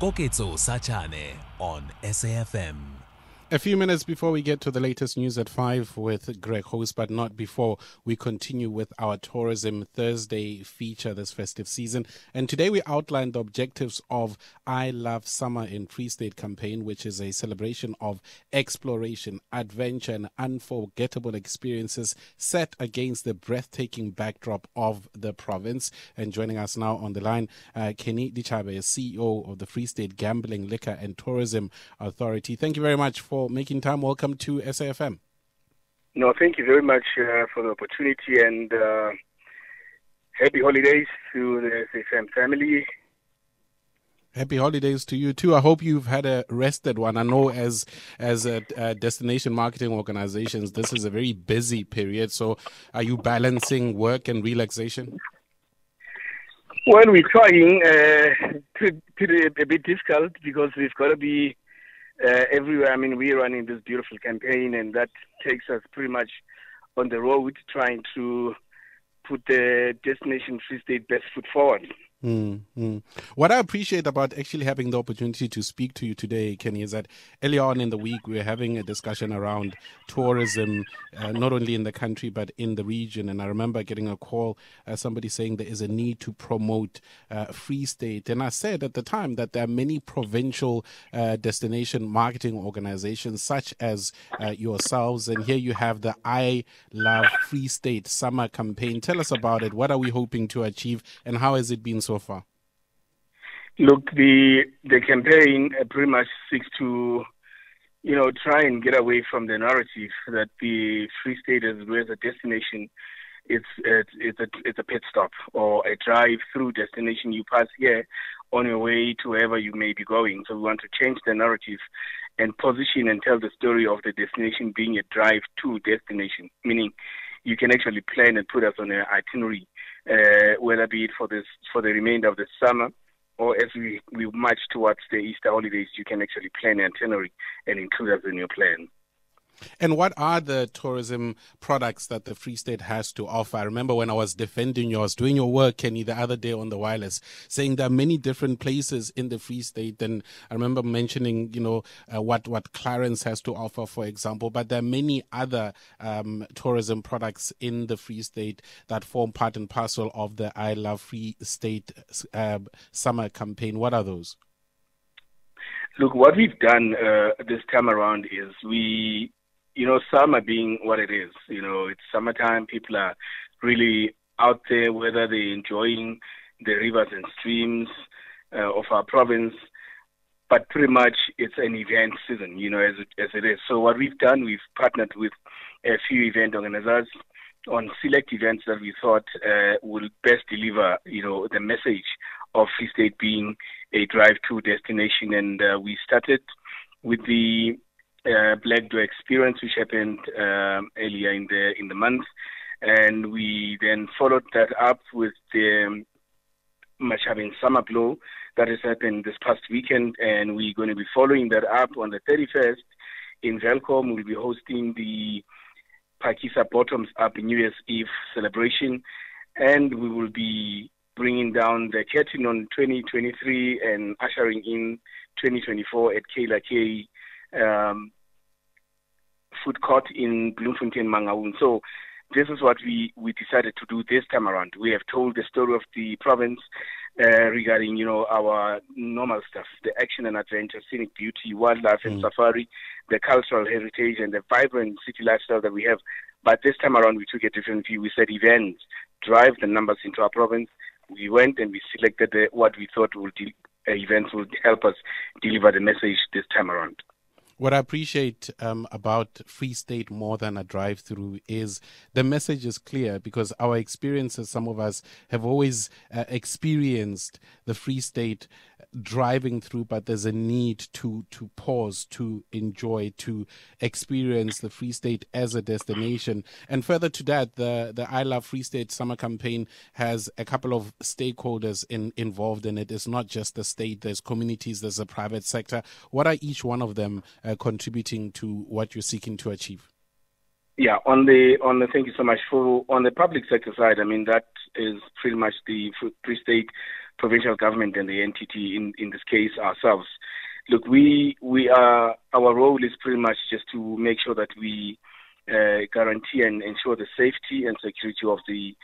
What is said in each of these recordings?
Koketso sa Sachane on SAFM. A few minutes before we get to the latest news at 5 with Greg Host, but not before we continue with our Tourism Thursday feature this festive season. And today we outlined the objectives of I Love Summer in Free State campaign, which is a celebration of exploration, adventure, and unforgettable experiences set against the breathtaking backdrop of the province. And joining us now on the line, uh, Kenny Dichabe, CEO of the Free State Gambling, Liquor, and Tourism Authority. Thank you very much for for making time. Welcome to SAFM. No, thank you very much uh, for the opportunity and uh, happy holidays to the SAFM family. Happy holidays to you too. I hope you've had a rested one. I know as as a, a destination marketing organizations, this is a very busy period. So, are you balancing work and relaxation? Well, we're trying. Uh, to, to a bit difficult because we've got to be uh, everywhere. I mean, we're running this beautiful campaign, and that takes us pretty much on the road trying to put the destination Free State best foot forward. Mm-hmm. What I appreciate about actually having the opportunity to speak to you today, Kenny, is that earlier on in the week we were having a discussion around tourism, uh, not only in the country but in the region. And I remember getting a call, uh, somebody saying there is a need to promote uh, Free State. And I said at the time that there are many provincial uh, destination marketing organizations, such as uh, yourselves. And here you have the I Love Free State summer campaign. Tell us about it. What are we hoping to achieve, and how has it been so so far? Look, the the campaign uh, pretty much seeks to, you know, try and get away from the narrative that the Free State is where the destination. It's it's it's a it's a pit stop or a drive-through destination. You pass here on your way to wherever you may be going. So we want to change the narrative and position and tell the story of the destination being a drive-to destination, meaning you can actually plan and put us on an itinerary uh, whether be it for this for the remainder of the summer or as we, we march towards the Easter holidays, you can actually plan an itinerary and include us in your plan. And what are the tourism products that the Free State has to offer? I remember when I was defending yours, doing your work, Kenny, the other day on the wireless, saying there are many different places in the Free State. And I remember mentioning, you know, uh, what, what Clarens has to offer, for example. But there are many other um, tourism products in the Free State that form part and parcel of the I Love Free State uh, summer campaign. What are those? Look, what we've done uh, this time around is we you know, summer being what it is, you know, it's summertime. People are really out there, whether they're enjoying the rivers and streams uh, of our province. But pretty much it's an event season, you know, as it, as it is. So what we've done, we've partnered with a few event organizers on select events that we thought uh, will best deliver, you know, the message of Free State being a drive-to destination. And uh, we started with the uh, Black Door experience, which happened um, earlier in the in the month, and we then followed that up with the um, Machabeng Summer Glow that has happened this past weekend, and we're going to be following that up on the 31st in Welkom. We'll be hosting the Phakisa Bottoms Up New Year's Eve celebration, and we will be bringing down the curtain on 2023 and ushering in 2024 at Kayla K um, food court in Bloemfontein, Mangaung. So this is what we, we decided to do this time around. We have told the story of the province uh, regarding, you know, our normal stuff, the action and adventure, scenic beauty, wildlife and mm. safari, the cultural heritage and the vibrant city lifestyle that we have. But this time around, we took a different view. We said events drive the numbers into our province. We went and we selected the, what we thought would de- events would help us deliver the message this time around. What I appreciate um, about Free State more than a drive through is the message is clear because our experiences, some of us have always uh, experienced the Free State driving through, but there's a need to, to pause, to enjoy, to experience the Free State as a destination. And further to that, the, the I Love Free State summer campaign has a couple of stakeholders in, involved in it. It's not just the state, there's communities, there's a private sector. What are each one of them uh, contributing to what you're seeking to achieve? Yeah, on the on the thank you so much for on the public sector side. I mean that is pretty much the Free State provincial government and the entity, in, in this case ourselves. Look, we we are our role is pretty much just to make sure that we uh, guarantee and ensure the safety and security of the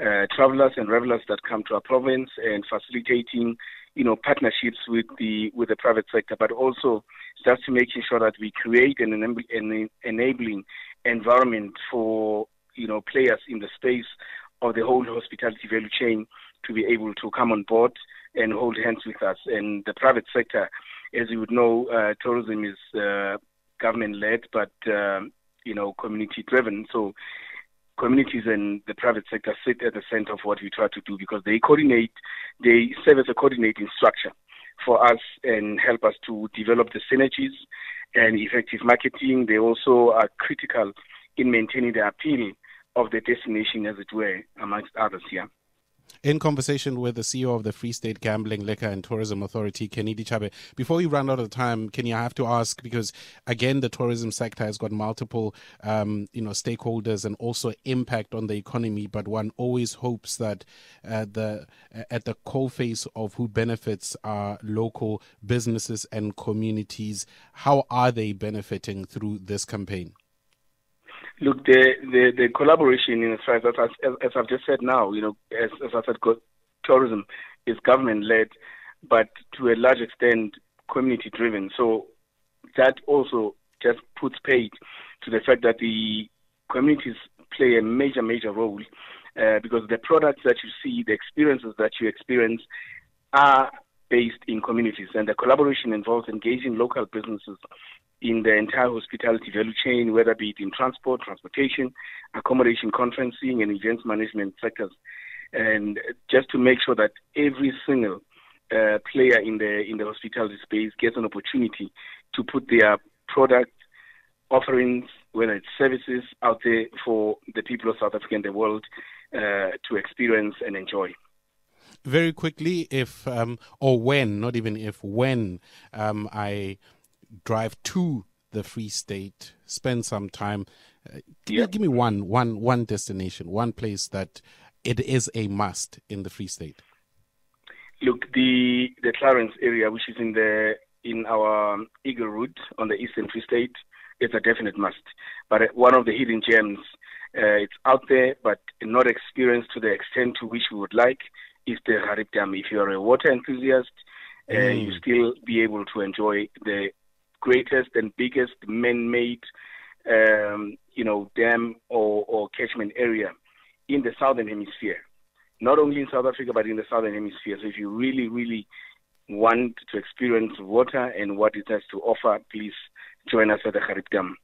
uh, travelers and revelers that come to our province and facilitating you know partnerships with the with the private sector but also just to making sure that we create an, enable, an enabling environment for you know players in the space of the whole hospitality value chain to be able to come on board and hold hands with us and the private sector as you would know uh, tourism is uh, government led but um, you know community driven so communities and the private sector sit at the center of what we try to do because they coordinate, they serve as a coordinating structure for us and help us to develop the synergies and effective marketing. They also are critical in maintaining the appeal of the destination, as it were, amongst others here. In conversation with the CEO of the Free State Gambling, Liquor and Tourism Authority, Kenny Dichabe, before we run out of time, Kenny, I have to ask because again, the tourism sector has got multiple, um, you know, stakeholders and also impact on the economy. But one always hopes that uh, the at the core face of who benefits are local businesses and communities. How are they benefiting through this campaign? Look, the, the, the collaboration in as, as, as I've just said now, you know, as, as I said, tourism is government led, but to a large extent community driven. So that also just puts paid to the fact that the communities play a major, major role uh, because the products that you see, the experiences that you experience are based in communities. And the collaboration involves engaging local businesses in the entire hospitality value chain, whether be it in transport, transportation, accommodation, conferencing, and events management sectors. And just to make sure that every single uh, player in the in the hospitality space gets an opportunity to put their product offerings, whether it's services, out there for the people of South Africa and the world uh, to experience and enjoy very quickly if um, or when not even if when um, i drive to the Free State, spend some time. Uh, give, give me one, one, one destination, one place that it is a must in the Free State. Look, the the Clarens area, which is in the in our Eagle route on the Eastern Free State, is a definite must. But uh, one of the hidden gems, uh, it's out there, but not experienced to the extent to which we would like, is the Gariep Dam. If you are a water enthusiast, uh, mm. you still be able to enjoy the greatest and biggest man-made, um, you know, dam or, or catchment area in the southern hemisphere. Not only in South Africa, but in the southern hemisphere. So if you really, really want to experience water and what it has to offer, please join us at the Gariep Dam.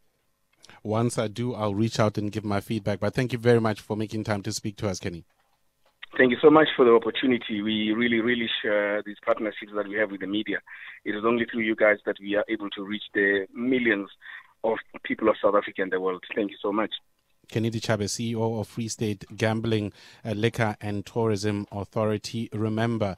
Once I do, I'll reach out and give my feedback. But thank you very much for making time to speak to us, Kenny. Thank you so much for the opportunity. We really, really share these partnerships that we have with the media. It is only through you guys that we are able to reach the millions of people of South Africa and the world. Thank you so much. Kenny Dichabe, CEO of Free State Gambling, uh, Liquor and Tourism Authority. Remember,